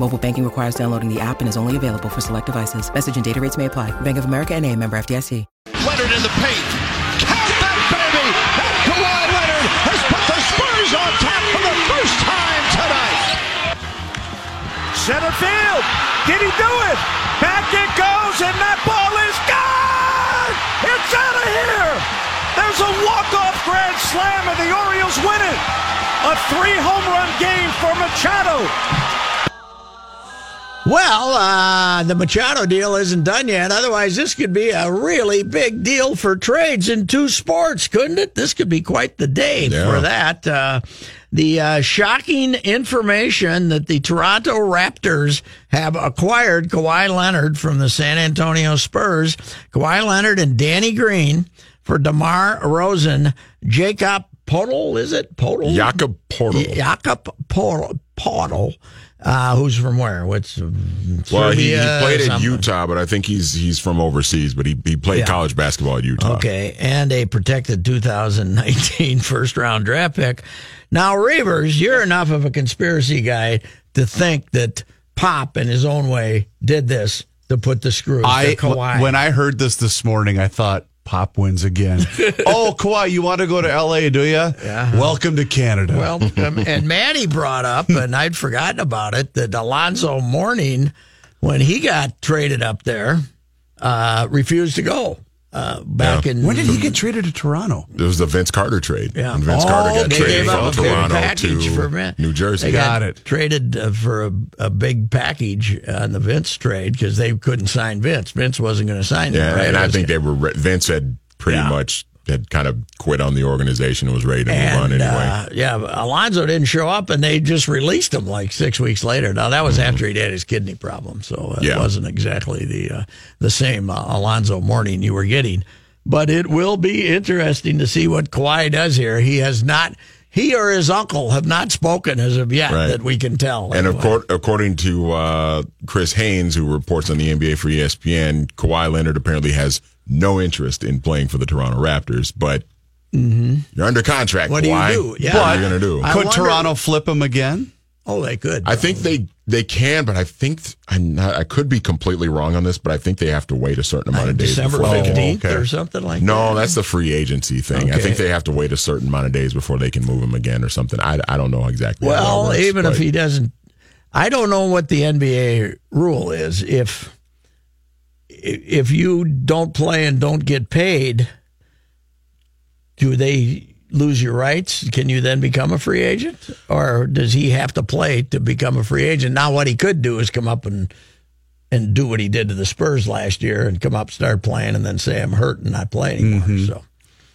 Mobile banking requires downloading the app and is only available for select devices. Message and data rates may apply. Bank of America and a member FDIC. Leonard in the paint. Count that baby! And Kawhi Leonard has put the Spurs on top for the first time tonight. Center field. Did he do it? Back it goes, and that ball is gone! It's out of here! There's a walk-off grand slam, and the Orioles win it! A three home run game for Machado. Well, uh, the Machado deal isn't done yet. Otherwise, this could be a really big deal for trades in two sports, couldn't it? This could be quite the day Yeah. for that. Uh, the uh, shocking information that the Toronto Raptors have acquired Kawhi Leonard from the San Antonio Spurs, Kawhi Leonard and Danny Green for DeMar DeRozan, Jacob Poeltl, is it? Poeltl? Jakob Poeltl. Jakob Poeltl, Poeltl uh, who's from where? What's Well, he, he played at? Utah, but I think he's he's from overseas. But he he played Yeah. college basketball at Utah. Okay, and a protected 2019 first round draft pick. Now, Reavers, you're enough of a conspiracy guy to think that Pop, in his own way, did this to put the screw I to Kawhi. when I heard this this morning, I thought Pop wins again. oh, Kawhi, you want to go to L.A., do you? Yeah. Welcome to Canada. Well, um, and Manny brought up, and I'd forgotten about it, that Alonzo Mourning, when he got traded up there, uh, refused to go. Uh, back in when did he get traded to Toronto? It was the Vince Carter trade. Yeah. And Vince Oh, Carter got they traded gave up from a big Toronto package to for Vin- New Jersey. They Got got it. Traded uh, for a, a big package on the Vince trade because they couldn't sign Vince. Vince wasn't going to sign him. Yeah, right? and It I was- think they were Vince had pretty Yeah. much had kind of quit on the organization and was ready to move on anyway. uh, yeah, Alonzo didn't show up, and they just released him like six weeks later. Now that was after he'd had his kidney problem, so it Mm-hmm. Yeah. wasn't exactly the uh, the same uh, Alonzo Mourning you were getting. But it will be interesting to see what Kawhi does here. He has not, he or his uncle have not spoken as of yet Right. that we can tell. and anyway. accord, according to uh, Chris Haynes, who reports on the NBA for ESPN, Kawhi Leonard apparently has no interest in playing for the Toronto Raptors. But you're under contract. Mm-hmm. What do you do? Yeah. What are you going to do? I Could wonder- Toronto flip him again? oh, they could. I think they they can, but I think I'm not, I could be completely wrong on this, but I think they have to wait a certain amount of days December before they can. fifteenth okay. or something like that. No, that's the free agency thing. I think they have to wait a certain amount of days before they can move him again or something. I, I don't know exactly. how Well, works, even if he doesn't, I don't know what the NBA rule is. If if you don't play and don't get paid, do they lose your rights? Can you then become a free agent, or does he have to play to become a free agent? Now, what he could do is come up and and do what he did to the Spurs last year and come up, start playing, and then say I'm hurt and not play anymore. Mm-hmm. So,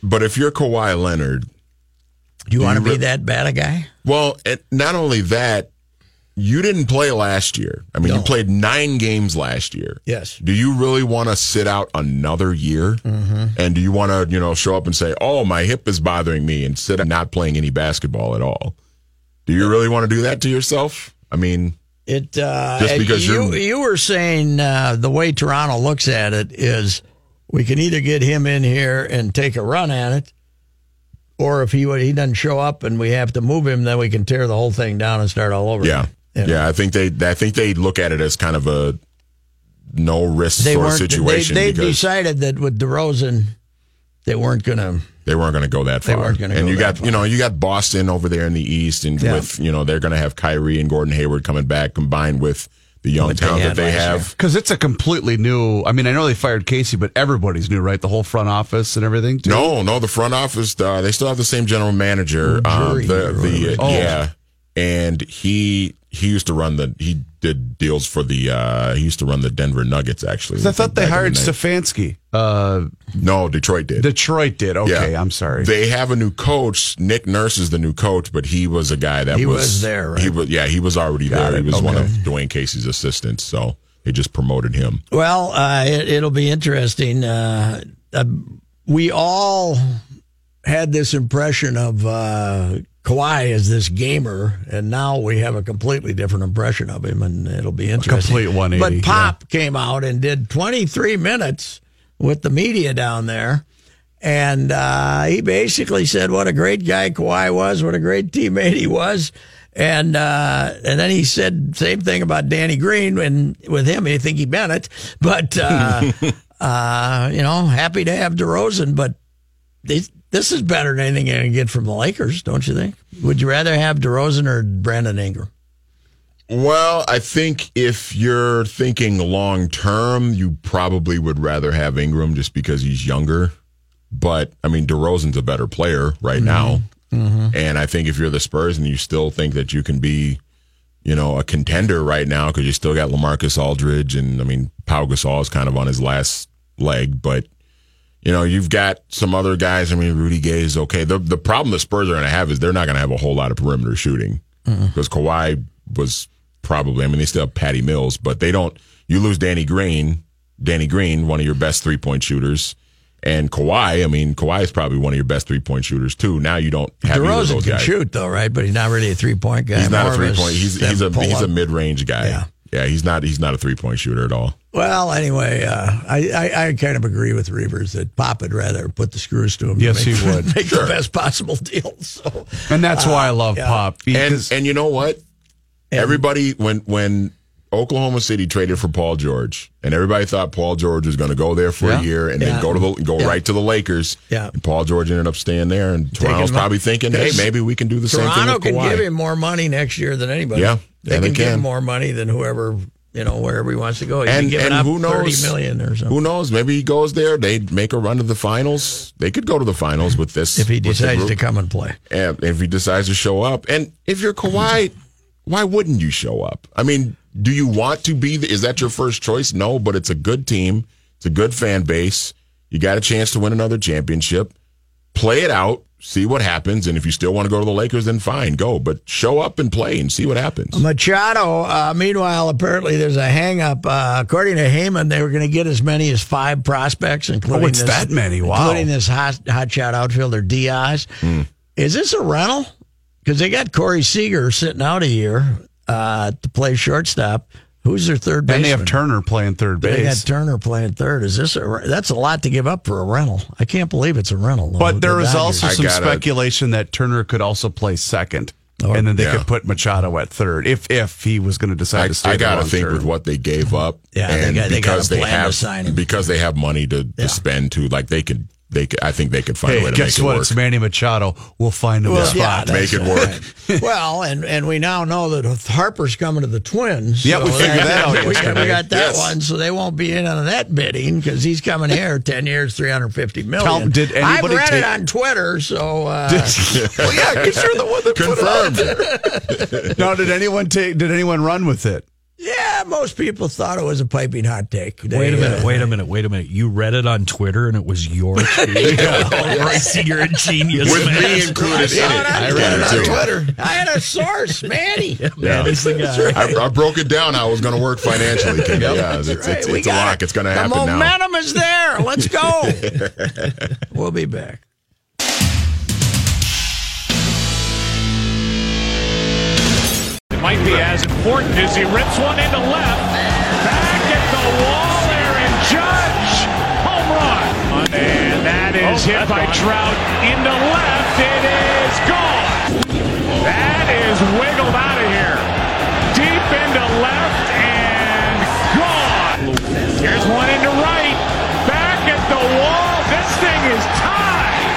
but if you're Kawhi Leonard, do you want to be re- that bad a guy? well, not only that, you didn't play last year. I mean, you played nine games last year. Yes. Do you really want to sit out another year? Mm-hmm. And do you want to, you know, show up and say, "Oh, my hip is bothering me," and sit not playing any basketball at all? Do you really want to do that to yourself? I mean, It uh, Just because you you're- you were saying uh, the way Toronto looks at it is we can either get him in here and take a run at it, or if he he doesn't show up and we have to move him, then we can tear the whole thing down and start all over. yeah, again. You know? yeah. I think they, I think they look at it as kind of a no risk They sort of weren't. situation they they decided that with DeRozan, they weren't going to. they weren't going to go that They far. weren't gonna and go you that got, you know, you got Boston over there in the East, and Yeah. with you know they're going to have Kyrie and Gordon Hayward coming back, combined with the young What they talent that they have. Because it's a completely new. I mean, I know they fired Casey, but everybody's new, right? The whole front office and everything. Too? No, no, the front office uh, they still have the same general manager. Um, Ujiri the or the whatever. yeah, and he he used to run the he did deals for the uh, he used to run the Denver Nuggets actually. I thought they hired the. Stefanski. Uh, No, Detroit did. Detroit did. Okay, I'm sorry. They have a new coach. Nick Nurse is the new coach, but he was a guy that He was, was there, right? He was yeah, he was already there. it. He was one of Dwane Casey's assistants, so they just promoted him. Well, uh, it, it'll be interesting. Uh, uh, we all had this impression of uh, Kawhi is this gamer, and now we have a completely different impression of him, and it'll be interesting. complete 180, But Pop came out and did 23 minutes with the media down there. And uh, he basically said what a great guy Kawhi was, what a great teammate he was, and uh, and then he said same thing about Danny Green. And with him, I think he meant it. But uh, uh, you know, happy to have DeRozan, but this is better than anything you're gonna get from the Lakers, don't you think? Would you rather have DeRozan or Brandon Ingram? Well, I think if you're thinking long term, you probably would rather have Ingram just because he's younger. But I mean, DeRozan's a better player right mm-hmm. now, mm-hmm. and I think if you're the Spurs and you still think that you can be, you know, a contender right now because you still got LaMarcus Aldridge, and I mean, Pau Gasol is kind of on his last leg, but you know, you've got some other guys. I mean, Rudy Gay is okay. The the problem the Spurs are going to have is they're not going to have a whole lot of perimeter shooting because Kawhi was probably. I mean, they still have Patty Mills, but they don't. You lose Danny Green, Danny Green, one of your best three point shooters, and Kawhi. I mean, Kawhi is probably one of your best three point shooters too. Now you don't have either of DeRozan those can guys. shoot though, right? But he's not really a three point guy. He's not More a three point. He's he's a he's a mid range guy. Yeah. yeah. He's not he's not a three point shooter at all. Well, anyway, uh, I, I I kind of agree with Reavers that Pop would rather put the screws to him. to Yes, make, he would. make the best possible deal. So and that's why I love yeah. Pop. And because- and you know what? everybody when when Oklahoma City traded for Paul George, and everybody thought Paul George was going to go there for Yeah. a year and Yeah. then go to the go Yeah. right to the Lakers. Yeah. and Paul George ended up staying there, and Toronto's him- probably thinking, hey, maybe we can do the same thing Toronto with can Kawhi. give him more money next year than anybody. Yeah. they Yeah, can they give him more money than whoever you know wherever he wants to go. He's and and up who knows? thirty million or something. Who knows? Maybe he goes there. They make a run to the finals. They could go to the finals with this if he decides to come and play. And if he decides to show up, and if you're Kawhi, why wouldn't you show up? I mean, do you want to be? The, is that your first choice? No, but it's a good team. It's a good fan base. You got a chance to win another championship. Play it out. See what happens. And if you still want to go to the Lakers, then fine, go. But show up and play and see what happens. Machado, uh, meanwhile, apparently there's a hang up. Uh, according to Heyman, they were going to get as many as five prospects, including Oh, it's this, that many. Wow. including this hot, hot shot outfielder Diaz. Hmm. Is this a rental? Because they got Corey Seager sitting out a year uh, to play shortstop. Who's their third baseman? and they have Turner playing third base. They had. Turner playing third. Is this a, that's a lot to give up for a rental? I can't believe it's a rental. though, But there the is Dodgers. also some gotta- speculation that Turner could also play second. Oh, and then they Yeah. could put Machado at third if if he was going to decide I, to stay. I gotta think term. with what they gave up, Yeah, they and got- they got a because they, plan to have sign him. because they have money to, to Yeah. spend too, like they could, they could, I think they could find a way to guess make what? work. It's Manny Machado. We'll find him a spot. yeah, Make it work. well, and and we now know that Harper's coming to the Twins. Yeah, we figured that out We got, we got that Yes. one, so they won't be in on that bidding because he's coming here ten years, three hundred fifty million. Tell- did I've anybody read it on Twitter, so uh, well, yeah, because you're the one that put it out Confirmed. there. now, did anyone take? Did anyone run with it? Yeah, most people thought it was a piping hot take. They, Wait a minute, uh, wait a minute, wait a minute. You read it on Twitter and it was your tweet. oh, Bryce, you're a genius. With man. me included in it. I I read it on too. Twitter. I had a source, Manny. Yeah, That is the guy. I, I broke it down how it was going to work financially. Kenny. yeah, it's, it's, Right, it's, it's a lock. it. It's going to happen now. The momentum is there. Let's go. we'll be back. It might be as important as he rips one into left. Back at the wall there, and Judge home run. And that is hit by Trout into left. It is gone. That is wiggled out of here. Deep into left and gone. Here's one into right. Back at the wall. This thing is tied.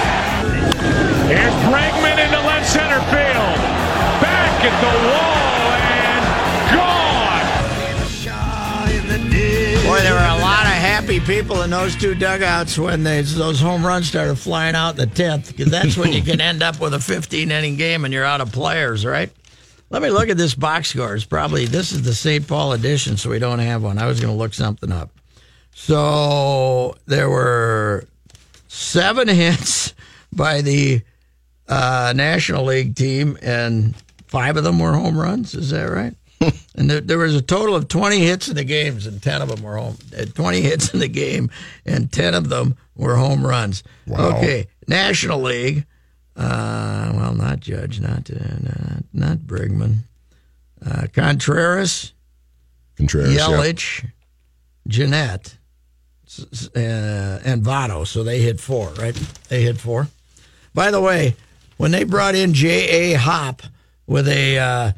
Here's Bregman into left center field. Back at the wall people in those two dugouts when they, those home runs started flying out in the 10th, because that's when you can end up with a 15 inning game and you're out of players, right? Let me look at this box score. It's probably, this is the St. Paul edition, so we don't have one. I was going to look something up. So there were seven hits by the uh, National League team, and five of them were home runs. Is that right? and there, there, was a total of 20 hits in the games, and 10 of them were home. uh, 20 hits in the game, and 10 of them were home runs. Wow. Okay, National League. Uh, well, not Judge, not uh, not, not Bregman. Uh, Contreras, Contreras, yeah. Yelich, Gennett, s- s- uh, and Votto. So they hit four, right? They hit four. By the way, when they brought in J.A. Happ with a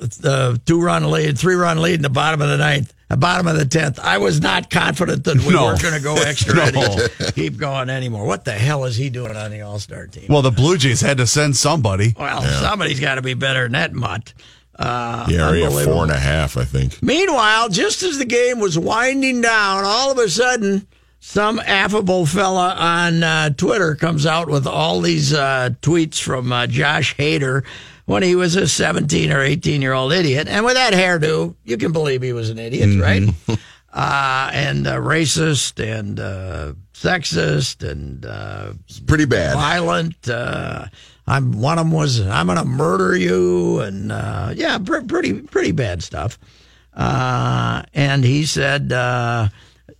uh, the two run lead, three run lead in the bottom of the ninth, the bottom of the tenth, I was not confident that we No. weren't going to go extra No. innings, keep going anymore. What the hell is he doing on the All Star team? Well, the Blue Jays had to send somebody. Well, somebody's got to be better than that mutt. Uh, Yeah, he had unbelievable. four and a half, I think. Meanwhile, just as the game was winding down, all of a sudden, some affable fella on uh, Twitter comes out with all these uh, tweets from uh, Josh Hader when he was a 17 or 18 year old idiot. And with that hairdo, you can believe he was an idiot, right? Uh, and uh, racist and uh, sexist and uh, It's pretty bad. violent. Uh, I'm one of them was I'm gonna murder you, and uh, yeah, pr- pretty pretty bad stuff. Uh, and he said, uh,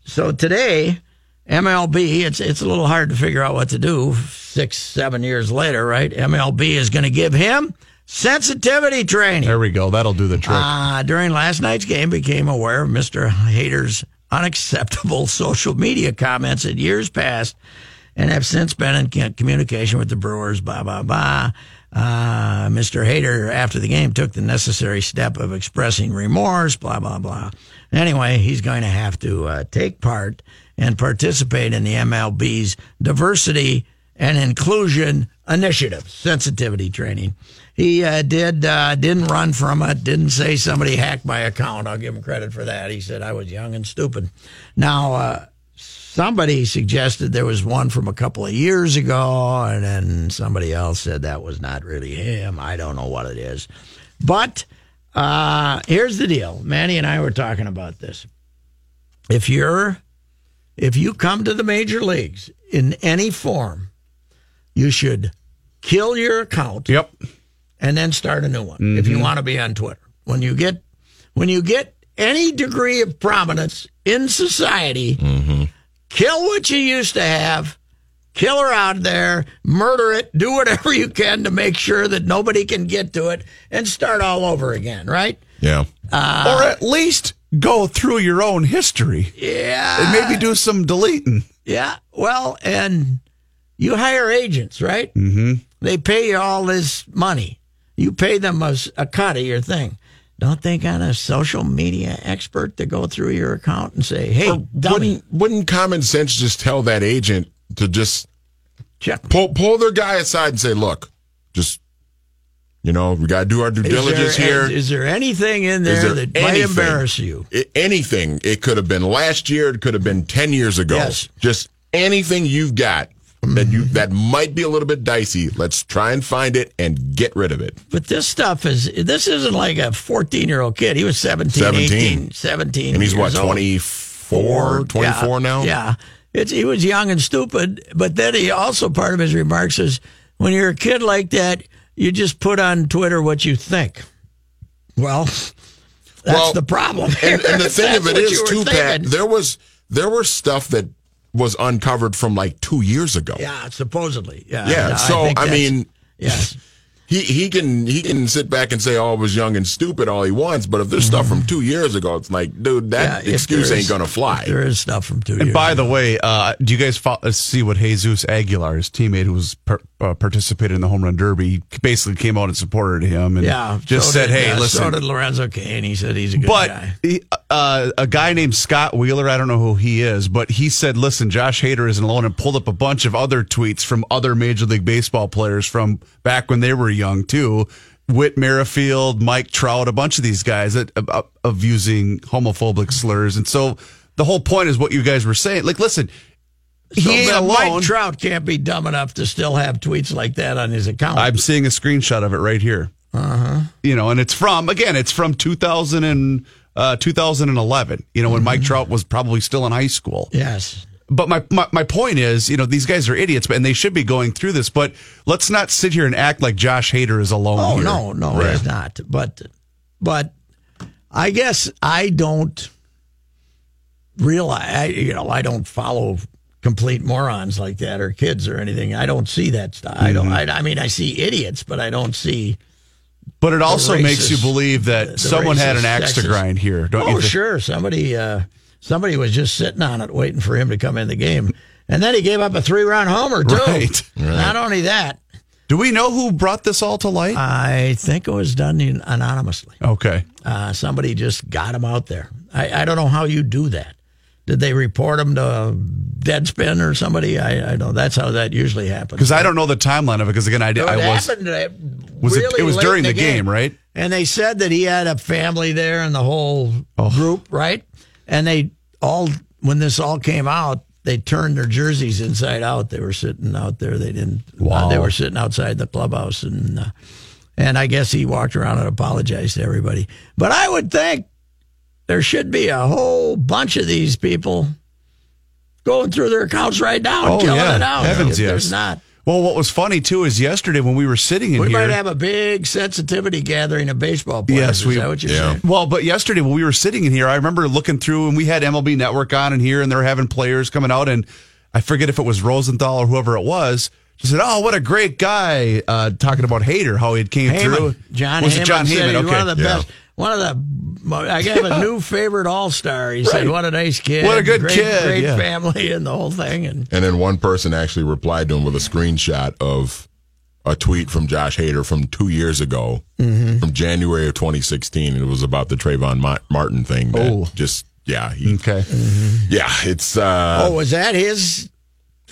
so today MLB, it's it's a little hard to figure out what to do six seven years later, right? MLB is going to give him sensitivity training There we go. That'll do the trick. uh, during last night's game became aware of Mr. Hader's unacceptable social media comments in years past and have since been in communication with the Brewers, blah, blah, blah. Uh, Mr. Hader, after the game, took the necessary step of expressing remorse, blah, blah, blah. Anyway, he's going to have to uh, take part and participate in the MLB's diversity and inclusion initiative, sensitivity training. He uh, did uh, didn't run from it. Didn't say somebody hacked my account. I'll give him credit for that. He said I was young and stupid. Now uh, somebody suggested there was one from a couple of years ago, and then somebody else said that was not really him. I don't know what it is, but uh, here's the deal. Manny and I were talking about this. If you're if you come to the major leagues in any form, you should kill your account Yep. and then start a new one if you mm-hmm. want to be on Twitter. When you get when you get any degree of prominence in society, mm-hmm. kill what you used to have, kill her out there, murder it, do whatever you can to make sure that nobody can get to it, and start all over again. Right? Yeah. Uh, or at least go through your own history Yeah. and maybe do some deleting. Yeah. Well, and you hire agents, right? Mm-hmm. They pay you all this money. You pay them a cut of your thing. Don't think on a social media expert to go through your account and say, "Hey, dummy, Wouldn't, wouldn't common sense just tell that agent to just check." pull pull their guy aside and say, "Look, just you know, we got to do our due Is diligence there, here. Is, is there anything in there, there that might embarrass you? I- anything. It could have been last year. It could have been ten years ago. Yes. Just anything you've got that you mm-hmm. that might be a little bit dicey. Let's try and find it and get rid of it. But this stuff is this isn't like a 14 year old kid. He was 17, 17. 18, 17. And he's what years old. 24, 24 yeah, now. Yeah. It's, he was young and stupid, but then he also, part of his remarks is when you're a kid like that, you just put on Twitter what you think. Well, that's Well, the problem. and, and the thing of it is, what is you too, Pat. There was there was stuff that was uncovered from like two years ago. Yeah, supposedly. Yeah. Yeah, so think I, mean, yes. He he can he can sit back and say, "Oh, I was young and stupid," all he wants. But if there's stuff from two years ago, it's like, dude, that Mm-hmm. Yeah, excuse ain't is- gonna fly. There is stuff from two And years by ago. the way, uh, do you guys fo- uh, see what Jesus Aguilar, his teammate who was per, uh, participated in the home run derby, basically came out and supported him and yeah, just so said, did, "Hey, uh, listen." So did Lorenzo Cain. He said he's a good but guy. he, uh, a guy named Scott Wheeler, I don't know who he is, but he said, "Listen, Josh Hader isn't alone," and pulled up a bunch of other tweets from other Major League Baseball players from back when they were young too. Whit Merrifield, Mike Trout, a bunch of these guys that, of, of using homophobic slurs, and so the whole point is what you guys were saying. Like, listen, he So, ain't alone. Mike Trout can't be dumb enough to still have tweets like that on his account. I'm seeing a screenshot of it right here. Uh huh. You know, and it's from again, it's from 2000 and uh, 2011. You know, when Mike Trout was probably still in high school. yes. But my, my my point is, you know, these guys are idiots, and they should be going through this. But let's not sit here and act like Josh Hader is alone. Oh here. no, no, it's not. But but I guess I don't realize. I, you know, I don't follow complete morons like that or kids or anything. I don't see that stuff. I don't. Mm-hmm. I, I mean, I see idiots, but I don't see. But it also The makes you believe that someone had an racist, axe to grind here, don't oh, you? think? sure. Somebody, uh, somebody was just sitting on it, waiting for him to come in the game, and then he gave up a three-run homer too. Right. Not only that, Do we know who brought this all to light? I think it was done in, anonymously. okay. Uh, somebody just got him out there. I, I don't know how you do that. Did they report him to Deadspin or somebody? I, I know that's how that usually happens. Because I don't know the timeline of it. Because again, I, I was. happened uh, was it- really it was during in the game, right? And they said that he had a family there and the whole Oh. group, right? And they all, when this all came out, they turned their jerseys inside out. They were sitting out there. They didn't. uh, Wow. they were sitting outside the clubhouse, and uh, and I guess he walked around and apologized to everybody. But I would think there should be a whole bunch of these people going through their accounts right now and Oh, killing yeah. it out. Heavens, if yes. There's not. Well, what was funny too is yesterday when we were sitting in We here. We might have a big sensitivity gathering of baseball players. Yes, Is we- that what you're yeah. saying? Well, but yesterday when we were sitting in here, I remember looking through and we had MLB Network on in here, and they're having players coming out, and I forget if it was Rosenthal or whoever it was. Just said, "Oh, what a great guy!" Uh, talking about Hader, how he came through. Heyman. John was Heyman it John Heyman? Okay, one of the yeah. best. One of the, I gave a new favorite All Star. He said, "What a nice kid! What a good great, kid, great yeah. family, and the whole thing." And And then one person actually replied to him with a screenshot of a tweet from Josh Hader from two years ago, Mm-hmm. from January of 2016. And it was about the Trayvon Ma- Martin thing. That Oh. just yeah, he, okay. yeah. It's uh, oh, was that his,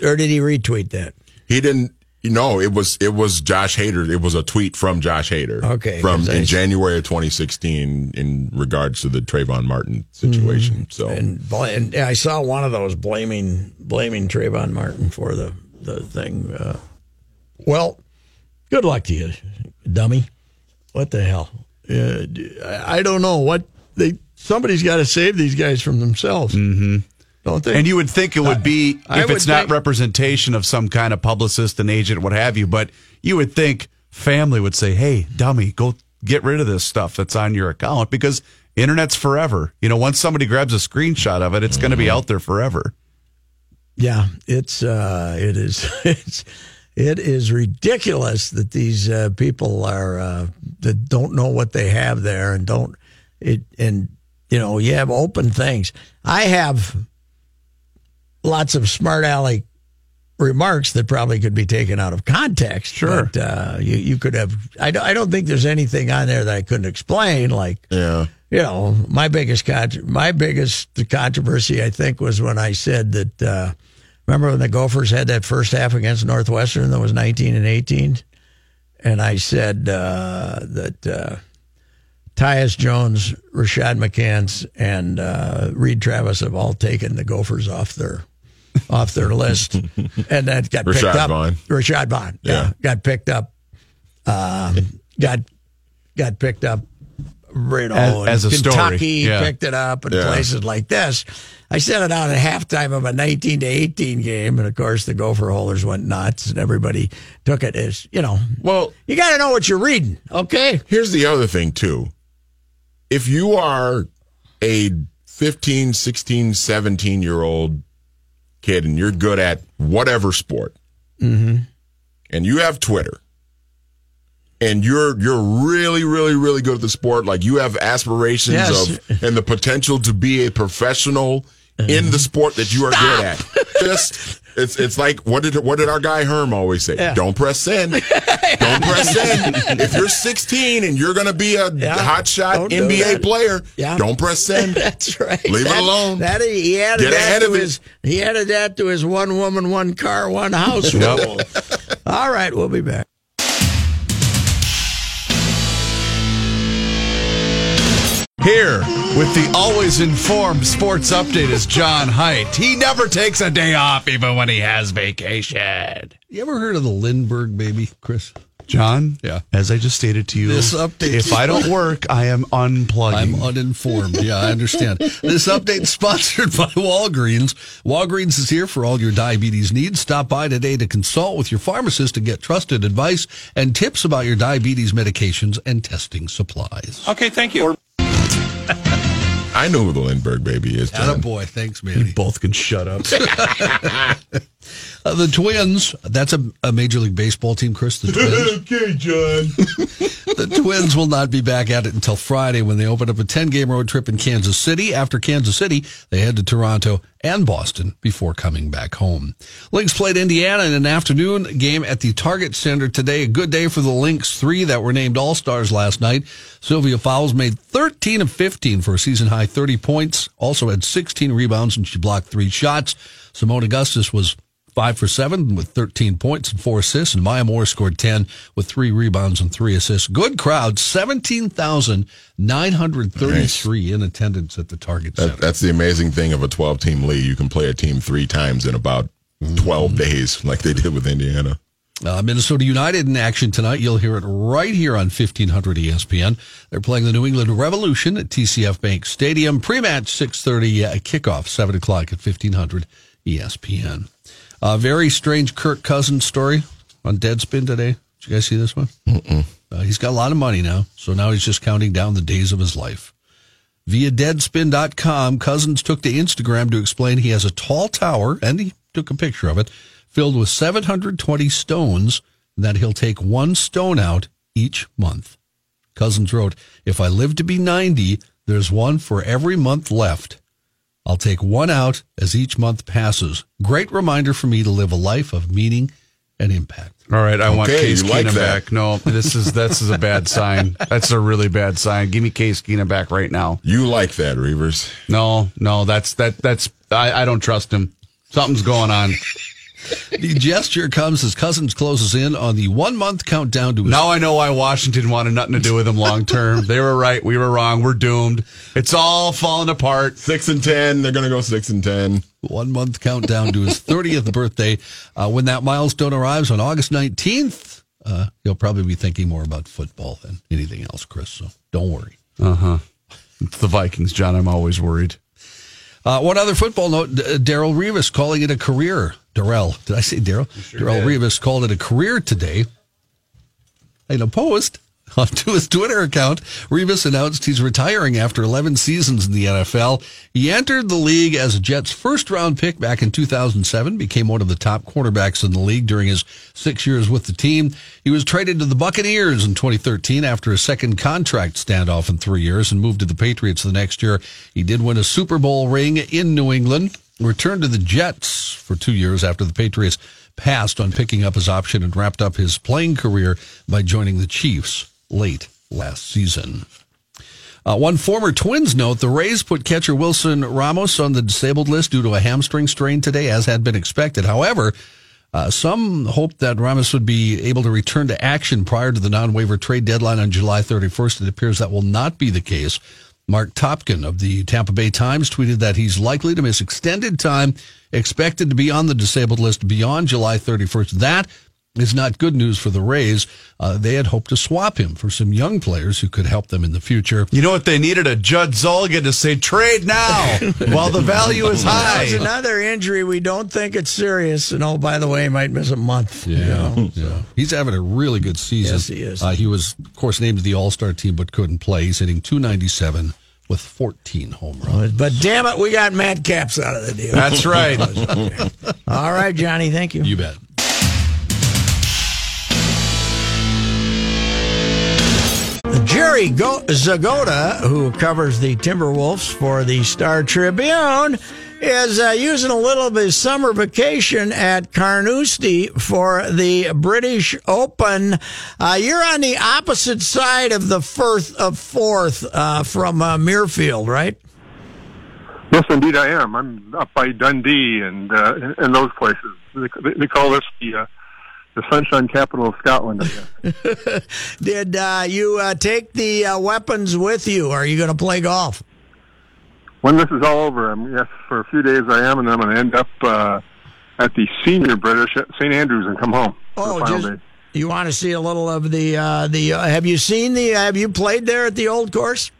or did he retweet that? he didn't. You know, it was it was Josh Hader. It was a tweet from Josh Hader. Okay, from 'cause I- in January of 2016 in regards to the Trayvon Martin situation. So And, bl- and I saw one of those blaming blaming Trayvon Martin for the the thing. Uh, well, good luck to you, dummy. What the hell? Uh, I I don't know what they. Somebody's got to save these guys from themselves. Mm-hmm. Don't they? And you would think it would be I if would it's not think- representation of some kind of publicist, an agent, what have you. But you would think family would say, "Hey, dummy, go get rid of this stuff that's on your account because internet's forever. You know, once somebody grabs a screenshot of it, it's going to be out there forever." Yeah, it's uh, it is it's it is ridiculous that these uh, people are uh, that don't know what they have there and don't it and you know you have open things. I have lots of smart aleck remarks that probably could be taken out of context. Sure. but, uh, you you could have. I don't, I don't think there's anything on there that I couldn't explain. Like yeah, you know, my biggest contro- my biggest controversy, I think, was when I said that. Uh, remember when the Gophers had that first half against Northwestern that was nineteen and eighteen, and I said uh, that uh, Tyus Jones, Rashad McCants, and uh, Reed Travis have all taken the Gophers off their off their list, and that got picked up. Vaughn. Rashad Vaughn, yeah, Yeah. got picked up. Um, got got picked up. You know, As- as in a story, Kentucky yeah. picked it up and Yeah. places like this. I said it out at halftime of a 19 to 18 game, and of course the Gopher holders went nuts, and everybody took it as you know. well, You got to know what you're reading, okay? Here's the other thing, too. If you are a 15, 16, 17 year old kid and you're good at whatever sport, Mm-hmm. and you have Twitter, and you're you're really, really, really good at the sport, like you have aspirations Yes. of and the potential to be a professional in the mm-hmm. sport that you are good at. Just it's it's like what did what did our guy Herm always say? Yeah. Don't press send. Don't press send. If you're 16 and you're going to be a Yeah. hot shot Don't NBA player, Yeah. don't press send. That's right. Leave it alone. That he added Get that ahead to his he added that to his one woman, one car, one house rule. All right, we'll be back. Here with the always informed sports update is John Height. He never takes a day off, even when he has vacation. You ever heard of the Lindbergh baby, Chris? John, Yeah. as I just stated to you, This update- if I don't work, I am unplugging. I'm uninformed. Yeah, I understand. this update is sponsored by Walgreens. Walgreens is here for all your diabetes needs. Stop by today to consult with your pharmacist to get trusted advice and tips about your diabetes medications and testing supplies. Okay, thank you. I know who the Lindbergh baby is. John. boy, thanks, man. you both can shut up. Uh, the Twins, that's a, a Major League Baseball team, Chris. The Twins. okay, John. The Twins will not be back at it until Friday when they open up a 10 game road trip in Kansas City. After Kansas City, they head to Toronto and Boston before coming back home. Lynx played Indiana in an afternoon game at the Target Center today. A good day for the Lynx, three that were named All Stars last night. Sylvia Fowles made 13 of 15 for a season high 30 points, also had 16 rebounds, and she blocked three shots. Seimone Augustus was five for seven with 13 points and four assists. And Maya Moore scored 10 with three rebounds and three assists. Good crowd, 17,933 in attendance at the Target Center. That, that's the amazing thing of a 12 team league. You can play a team three times in about 12 days, like they did with Indiana. Uh, Minnesota United in action tonight. You'll hear it right here on 1500 ESPN. They're playing the New England Revolution at TCF Bank Stadium. Pre-match 6:30 uh, kickoff 7 o'clock at 1500 ESPN. A very strange Kirk Cousins story on Deadspin today. Did you guys see this one? Uh, he's got a lot of money now, so now he's just counting down the days of his life. Via Deadspin.com, Cousins took to Instagram to explain he has a tall tower, and he took a picture of it, filled with 720 stones, and that he'll take one stone out each month. Cousins wrote, If I live to be 90, there's one for every month left. I'll take one out as each month passes. Great reminder for me to live a life of meaning and impact. All right, I want Case you like Keenum that. back. No, this is this is a bad sign. That's a really bad sign. Give me Case Keenum back right now. You like that, Reavers. No, no, that's that that's I, I don't trust him. Something's going on. The gesture comes as Cousins closes in on the one month countdown to his Now I know why Washington wanted nothing to do with him long term. They were right. We were wrong. We're doomed. It's all falling apart. Six and 10. They're going to go six and 10. one month countdown to his 30th birthday. Uh, when that milestone arrives on August 19th, uh, he'll probably be thinking more about football than anything else, Chris. So don't worry. Uh huh. It's the Vikings, John. I'm always worried. Uh, one other football note: D- Daryl Revis calling it a career. Darrell, did I say Daryl? Daryl Revis called it a career today. In a post onto his Twitter account, Revis announced he's retiring after 11 seasons in the NFL. He entered the league as a Jets first round pick back in 2007, became one of the top quarterbacks in the league during his six years with the team. He was traded to the Buccaneers in 2013 after a second contract standoff in three years and moved to the Patriots the next year. He did win a Super Bowl ring in New England, returned to the Jets for two years after the Patriots passed on picking up his option and wrapped up his playing career by joining the Chiefs late last season. Uh, one former Twins note: the Rays put catcher Wilson Ramos on the disabled list due to a hamstring strain today, as had been expected. However, uh, some hoped that Ramos would be able to return to action prior to the non-waiver trade deadline on July 31st. It appears that will not be the case. Marc Topkin of the Tampa Bay Times tweeted that he's likely to miss extended time, expected to be on the disabled list beyond July 31st. That is not good news for the Rays. Uh, they had hoped to swap him for some young players who could help them in the future. You know what they needed? A Judd Zulgad to say trade now while the value is That's high. another injury. We don't think it's serious. And oh, by the way, he might miss a month. you know. Yeah. He's having a really good season. Yes, he is. Uh, he was, of course, named to the All Star team, but couldn't play. He's hitting 297 with 14 home runs. But damn it, we got Matt Capps out of the deal. That's right. All right, Johnny. Thank you. You bet. Jerry Go- Zgoda, who covers the Timberwolves for the Star Tribune, is uh, using a little of his summer vacation at Carnoustie for the British Open. Uh, you're on the opposite side of the Firth of Forth uh, from uh, right? Yes, indeed, I am. I'm up by Dundee and uh, and those places. They, they call this the uh, the sunshine capital of Scotland. I guess. Did uh, you uh, take the uh, weapons with you? Or Are you going to play golf? when this is all over, I'm yes for a few days I am, and then I'm going to end up uh, at the senior British at St Andrews and come home Oh, just you want to see a little of the uh, the? Uh, have you seen the? Have you played there at the old course?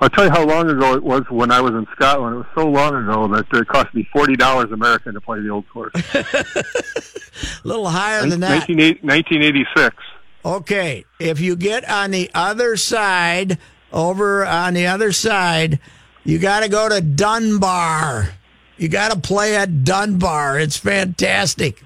I'll tell you how long ago it was when I was in Scotland. It was so long ago that it cost me forty dollars American to play the old course. A little higher than that. 1986. Okay, if you get on the other side, over on the other side, you got to go to Dunbar. You got to play at Dunbar. It's fantastic.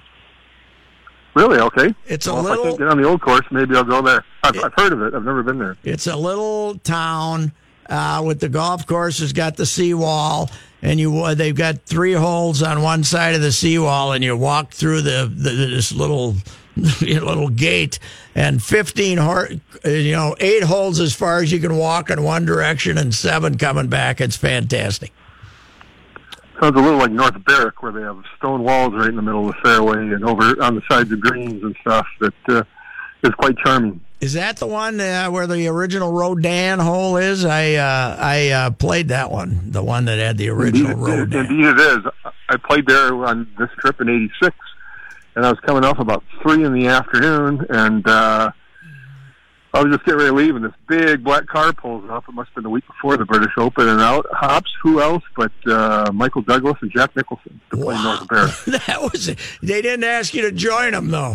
Really? Okay. It's a well, If I can't get on the old course, maybe I'll go there. I've, I've heard of it. I've never been there. It's a little town uh, with the golf course has got the seawall, and you uh, they've got three holes on one side of the seawall, and you walk through the, the this little little gate, and fifteen hor- uh, you know eight holes as far as you can walk in one direction, and seven coming back. It's fantastic. Sounds a little like North Berwick, where they have stone walls right in the middle of the fairway and over on the sides of greens and stuff. That uh, is quite charming. Is that the one uh, where the original Redan hole is? I uh, I uh, played that one, the one that had the original Indeed, Redan. indeed it is. I played there on this trip in '86, and I was coming off about three in the afternoon, and uh, I was just getting ready to leave, and this big black car pulls up. It must have been the week before the British Open, and out hops who else but uh, Michael Douglas and Jack Nicholson to play North Berwick. that was they didn't ask you to join them though.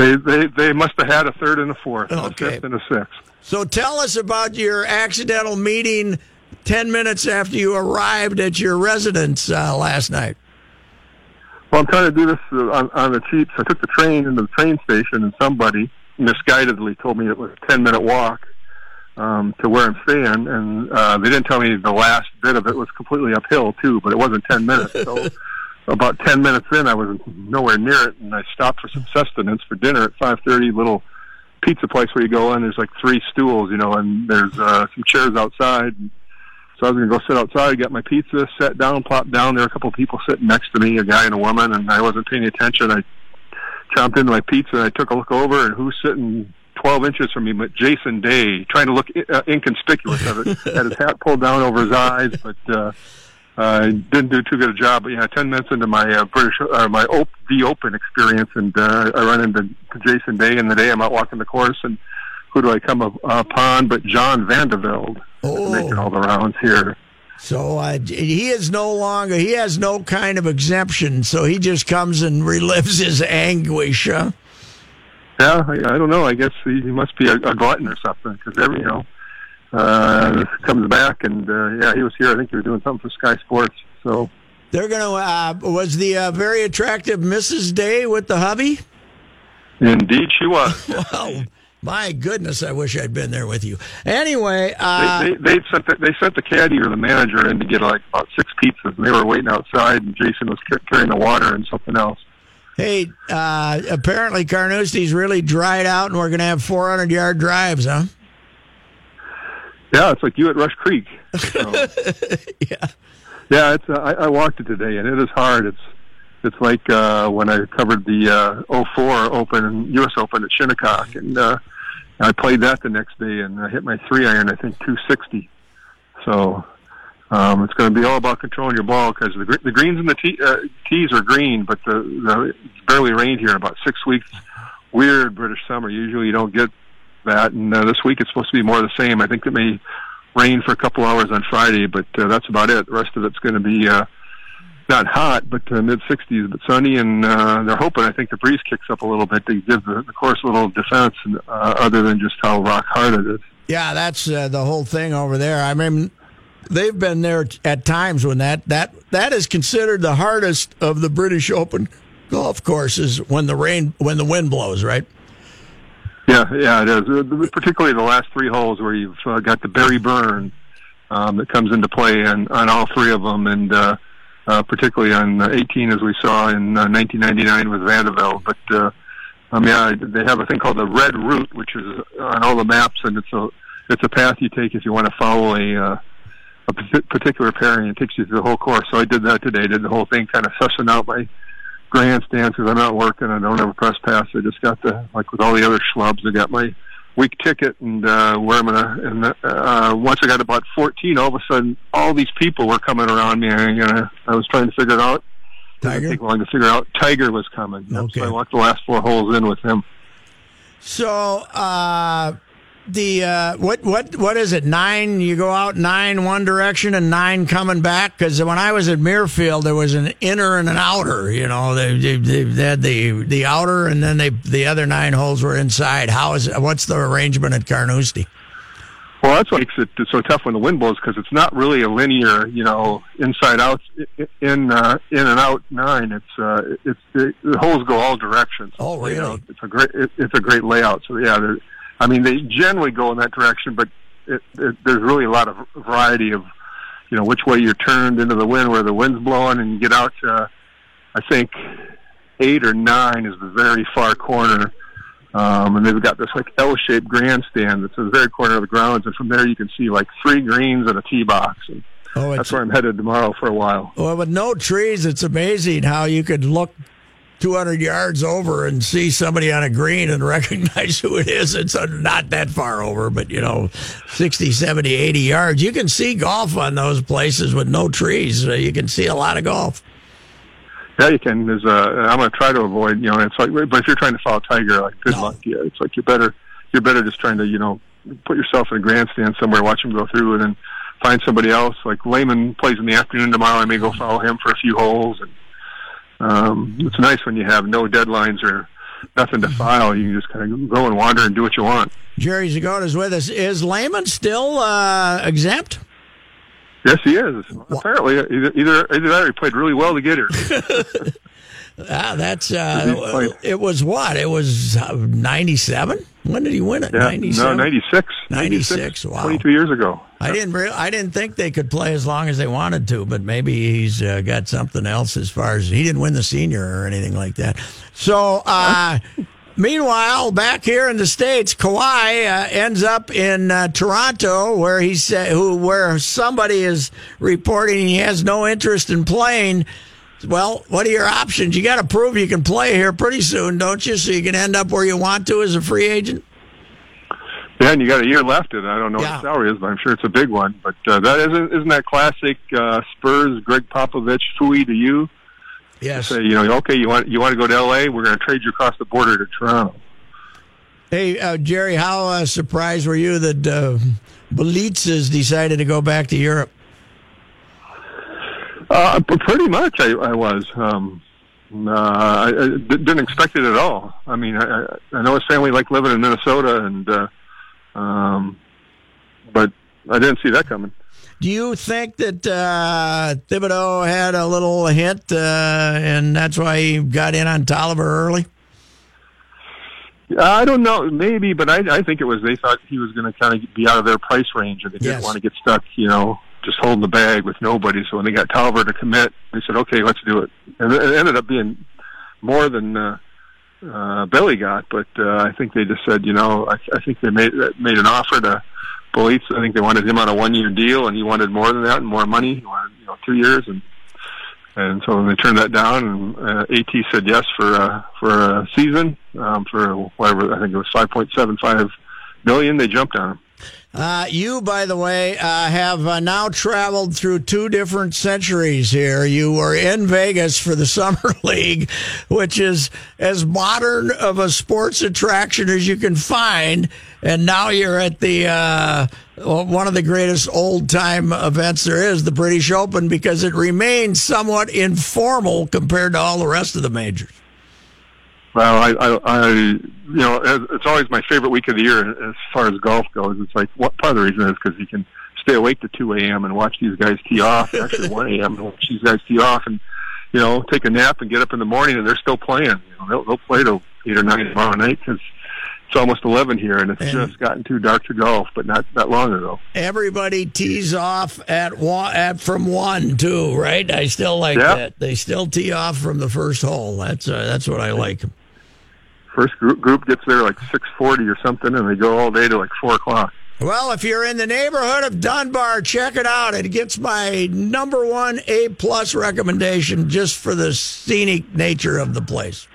They they they must have had a third and a fourth, and Okay. a fifth and a sixth. So tell us about your accidental meeting 10 minutes after you arrived at your residence uh, last night. Well, I'm trying to do this uh, on, on the cheap. So I took the train into the train station, and somebody misguidedly told me it was a 10 minute walk um, to where I'm staying. And uh, they didn't tell me the last bit of it was completely uphill, too, but it wasn't 10 minutes. So about 10 minutes in, I was nowhere near it, and I stopped for some sustenance for dinner at 5.30, little pizza place where you go in. There's like three stools, you know, and there's uh, some chairs outside. So I was going to go sit outside, get my pizza, sat down, plopped down. There were a couple of people sitting next to me, a guy and a woman, and I wasn't paying attention. I chomped into my pizza, and I took a look over, and who's sitting 12 inches from me but Jason Day, trying to look uh, inconspicuous of it. Had his hat pulled down over his eyes, but uh, uh, didn't do too good a job. But yeah, 10 minutes into my uh, British, uh, my op- the Open experience, and uh, I run into to Jason Day in the day. I'm out walking the course, and who do I come up, upon but John Vandevelde Oh. making all the rounds here. So uh, he is no longer, he has no kind of exemption. So he just comes and relives his anguish. Huh? Yeah, I, I don't know. I guess he, he must be a, a glutton or something because every you know uh, comes back and uh, yeah, he was here. I think he was doing something for Sky Sports. So They're going to, uh, was the uh, very attractive Mrs. Day with the hubby? indeed, she was. Well, my goodness, I wish I'd been there with you. Anyway, uh, they, they, they sent the, they sent the caddy or the manager in to get like about six pizzas, and they were waiting outside. And Jason was carrying the water and something else. hey, uh, apparently Carnoustie's really dried out and we're going to have 400 yard drives, huh? Yeah, it's like you at Rush Creek. So, Yeah. yeah, it's. Uh, I, I walked it today, and it is hard. It's it's like uh, when I covered the uh, 04 Open, U.S. Open at Shinnecock, and uh, I played that the next day, and I hit my three iron, I think 260. So um, it's going to be all about controlling your ball because the, the greens and the tee, uh, tees are green, but the, the it's barely rained here in about six weeks. Weird British summer. Usually you don't get that, and uh, this week it's supposed to be more of the same. I think it may rain for a couple hours on Friday, but uh, that's about it. The rest of it's going to be uh, not hot, but uh, mid 60s, but sunny, and uh, they're hoping. I think the breeze kicks up a little bit to give the, the course a little defense, uh, other than just how rock hard it is. Yeah, that's uh, the whole thing over there. I mean, they've been there at times when that that that is considered the hardest of the British Open golf courses when the rain when the wind blows, right? Yeah, yeah, it is. Uh, Particularly the last three holes where you've uh, got the Barry Burn um, that comes into play on, on all three of them, and uh, uh, particularly on uh, 18, as we saw in uh, 1999 with Vandevelde. But uh, um, yeah, they have a thing called the Red Route, which is on all the maps, and it's a it's a path you take if you want to follow a uh, a particular pairing. It takes you through the whole course. So I did that today. Did the whole thing, kind of sussing out my grandstands because I'm not working. I don't have a press pass. I just got the like with all the other schlubs. I got my week ticket and uh, where I'm gonna. And uh, once I got about 14, all of a sudden, all these people were coming around me. And uh, I was trying to figure it out. It Tiger? didn't take long to figure out. Tiger was coming. Okay. So I walked the last four holes in with him. So uh, the uh, what what what is it? Nine? You go out nine one direction and nine coming back. Because when I was at Muirfield, there was an inner and an outer. You know, they, they, they had the the outer, and then they the other nine holes were inside. How is it? what's the arrangement at Carnoustie? Well, that's what makes it so tough when the wind blows because it's not really a linear, you know, inside out, in uh, in and out nine. It's uh, it's the, the holes go all directions. Oh, really? You know, it's a great it, it's a great layout. So yeah, I mean they generally go in that direction, but it, it, there's really a lot of variety of, you know, which way you're turned into the wind, where the wind's blowing, and you get out. To, I think eight or nine is the very far corner. Um, and they've got this like L-shaped grandstand that's at the very corner of the grounds, and from there you can see like three greens and a tee box. And Oh, that's where I'm headed tomorrow for a while. well with no trees. It's amazing how you could look. 200 yards over and see somebody on a green and recognize who it is. It's not that far over, but you know, 60, 70, 80 yards. You can see golf on those places with no trees. Uh, you can see a lot of golf. Yeah, you can. There's a. I'm going to try to avoid. You know, it's like, but if you're trying to follow Tiger, like good No. luck. Yeah, it's like you're better. You're better just trying to, you know, put yourself in a grandstand somewhere, watch him go through, it and then find somebody else. Like Lehman plays in the afternoon tomorrow. I may go follow him for a few holes. And um, it's nice when you have no deadlines or nothing to file. You can just kind of go and wander and do what you want. Jerry Zgoda's with us. Is Lehman still uh, exempt? Yes, he is. Apparently, either either either that or he played really well to get here. Ah, that's uh, it was what? It was ninety seven. When did he win it? Yeah, Ninety no, seven. 96. 96, wow. 22 years ago. I didn't. Re- I didn't think they could play as long as they wanted to, but maybe he's uh, got something else as far as he didn't win the senior or anything like that. So, uh, meanwhile, back here in the states, Kawhi uh, ends up in uh, Toronto, where he said, who where somebody is reporting he has no interest in playing. Well, what are your options? You got to prove you can play here pretty soon, don't you? So you can end up where you want to as a free agent. Yeah, and you got a year left, and I don't know Yeah. what the salary is, but I'm sure it's a big one. But uh, that isn't isn't that classic uh, Spurs, Gregg Popovich, fooey to you? Yes. Say, you know, okay, you want you want to go to L.A. We're going to trade you across the border to Toronto. Hey, uh, Jerry, how uh, surprised were you that uh, Bjelica has decided to go back to Europe? Uh, pretty much, I, I was. Um, uh, I, I didn't expect it at all. I mean, I, I- know his family liked living in Minnesota, and uh, um, but I didn't see that coming. Do you think that uh, Thibodeau had a little hint, uh, and that's why he got in on Tolliver early? I don't know, maybe, but I, I think it was they thought he was going to kind of be out of their price range, and they didn't Yes. want to get stuck, you know, just holding the bag with nobody. So when they got Tolliver to commit, they said, "Okay, let's do it," and it ended up being more than uh, uh, Billy got. But uh, I think they just said, you know, I, I think they made made an offer to Bjelica. I think they wanted him on a one year deal, and he wanted more than that and more money. He wanted, you know, two years, and and so they turned that down. And uh, At said yes for uh, for a season um, for whatever I think it was five point seven five million. They jumped on him. Uh, you, by the way, uh, have uh, now traveled through two different centuries here. You were in Vegas for the Summer League, which is as modern of a sports attraction as you can find. And now you're at the uh, one of the greatest old time events there is, the British Open, because it remains somewhat informal compared to all the rest of the majors. Well, I, I, I, you know, it's always my favorite week of the year as far as golf goes. It's like what part of the reason is because you can stay awake to 2 a.m. and watch these guys tee off, actually 1 a.m. and watch these guys tee off, and you know, take a nap and get up in the morning and they're still playing. You know, they'll, they'll play till eight or nine tomorrow night because it's almost 11 here and it's And- just gotten too dark to golf, but not that long ago. everybody tees off at one at from one too, right? I still like Yeah. that. They still tee off from the first hole. That's uh, that's what I like. First group group gets there like 6:40 or something, and they go all day to like four o'clock. Well, if you're in the neighborhood of Dunbar, check it out. It gets my number one A plus recommendation just for the scenic nature of the place.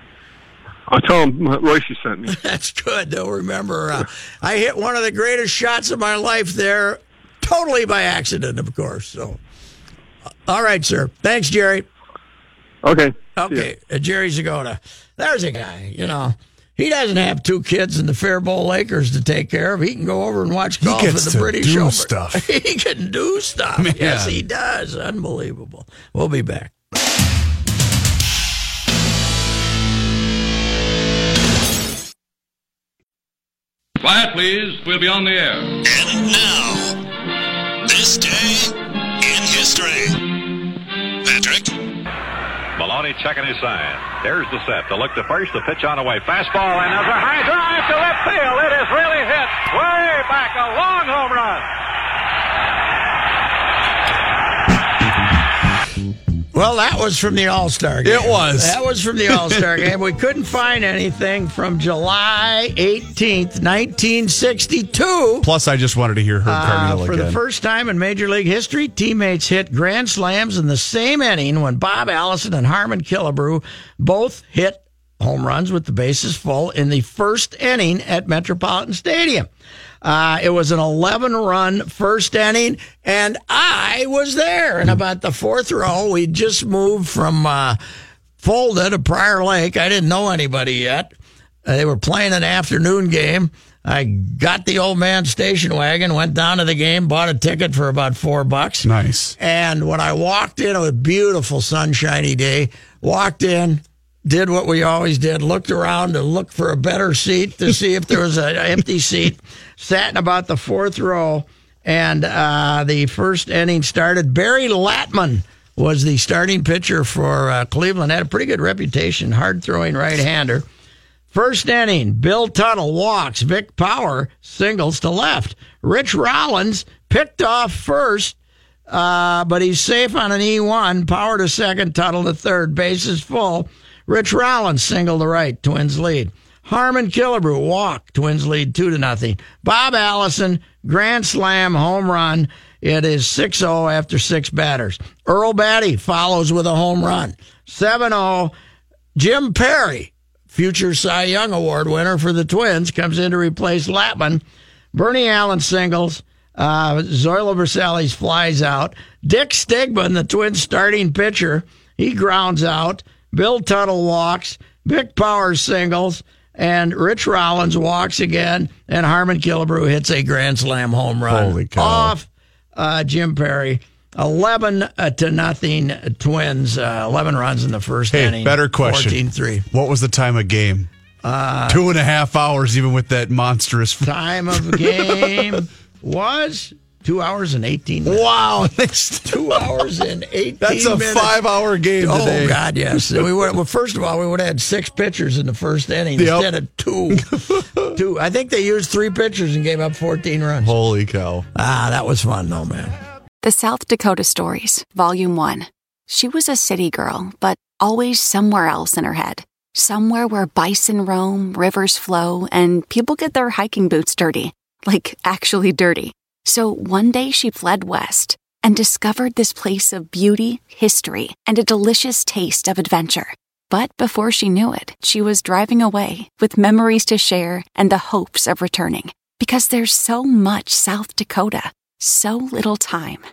I'll tell him Royce sent me. That's good. They'll remember. Uh, I hit one of the greatest shots of my life there, totally by accident, of course. So, all right, sir. Thanks, Jerry. Okay. Okay, uh, Jerry Zgoda. There's a guy. You know, he doesn't have two kids in the Faribault Lakers to take care of. He can go over and watch golf at gets the to British do Open. stuff. he can do stuff. Man. Yes, he does. Unbelievable. We'll be back. Quiet, please. We'll be on the air. And now, this day in history. Checking his sign. There's the set. To look to first, the pitch on the way. Fastball, and there's a high drive to left field. It is really hit way back. A long home run. Well, that was from the All Star game. It was. That was from the All Star game. We couldn't find anything from July 18th, 1962. Plus, I just wanted to hear Herb Uh, Carneal for again. the first time in Major League history, teammates hit grand slams in the same inning when Bob Allison and Harmon Killebrew both hit home runs with the bases full in the first inning at Metropolitan Stadium. Uh, it was an 11 run first inning, and I was there. And about the fourth row, we just moved from uh, Fulda to Prior Lake. I didn't know anybody yet. Uh, they were playing an afternoon game. I got the old man station wagon, went down to the game, bought a ticket for about four bucks. nice. And when I walked in, it was a beautiful sunshiny day. Walked in, did what we always did, looked around to look for a better seat to see if there was an empty seat. Sat in about the fourth row, and uh, the first inning started. Barry Latman was the starting pitcher for uh, Cleveland. Had a pretty good reputation, hard throwing right hander. First inning, Bill Tuttle walks. Vic Power singles to left. Rich Rollins picked off first, uh, but he's safe on an E1. Power to second, Tuttle to third. Bases full. Rich Rollins single to right. Twins lead. Harmon Killebrew walk. Twins lead two to nothing. Bob Allison grand slam home run. It is 6-0 after six batters. Earl Battey follows with a home run. 7-0. Jim Perry future Cy Young Award winner for the Twins, comes in to replace Latman. Bernie Allen singles. Uh, Zoilo Versalles flies out. Dick Stigman, the Twins starting pitcher, he grounds out. Bill Tuttle walks. Vic Powers singles. And Rich Rollins walks again. And Harmon Killebrew hits a grand slam home run. Holy cow. Off uh, Jim Perry. 11 uh, to nothing Twins. Uh, 11 runs in the first Hey, inning. better question. 14 3. What was the time of game? Uh, Two and a half hours, even with that monstrous. time of game was two hours and 18 minutes. Wow, two hours and 18 That's a minutes. five-hour game Oh, today. God, yes. we would, well, first of all, we would have had six pitchers in the first inning Yep. instead of two. two. I think they used three pitchers and gave up 14 runs. Holy cow! Ah, that was fun, though, man. The South Dakota Stories, Volume 1. She was a city girl, but always somewhere else in her head. Somewhere where bison roam, rivers flow, and people get their hiking boots dirty. Like, actually dirty. So one day she fled west and discovered this place of beauty, history, and a delicious taste of adventure. But before she knew it, she was driving away with memories to share and the hopes of returning. Because there's so much South Dakota, so little time.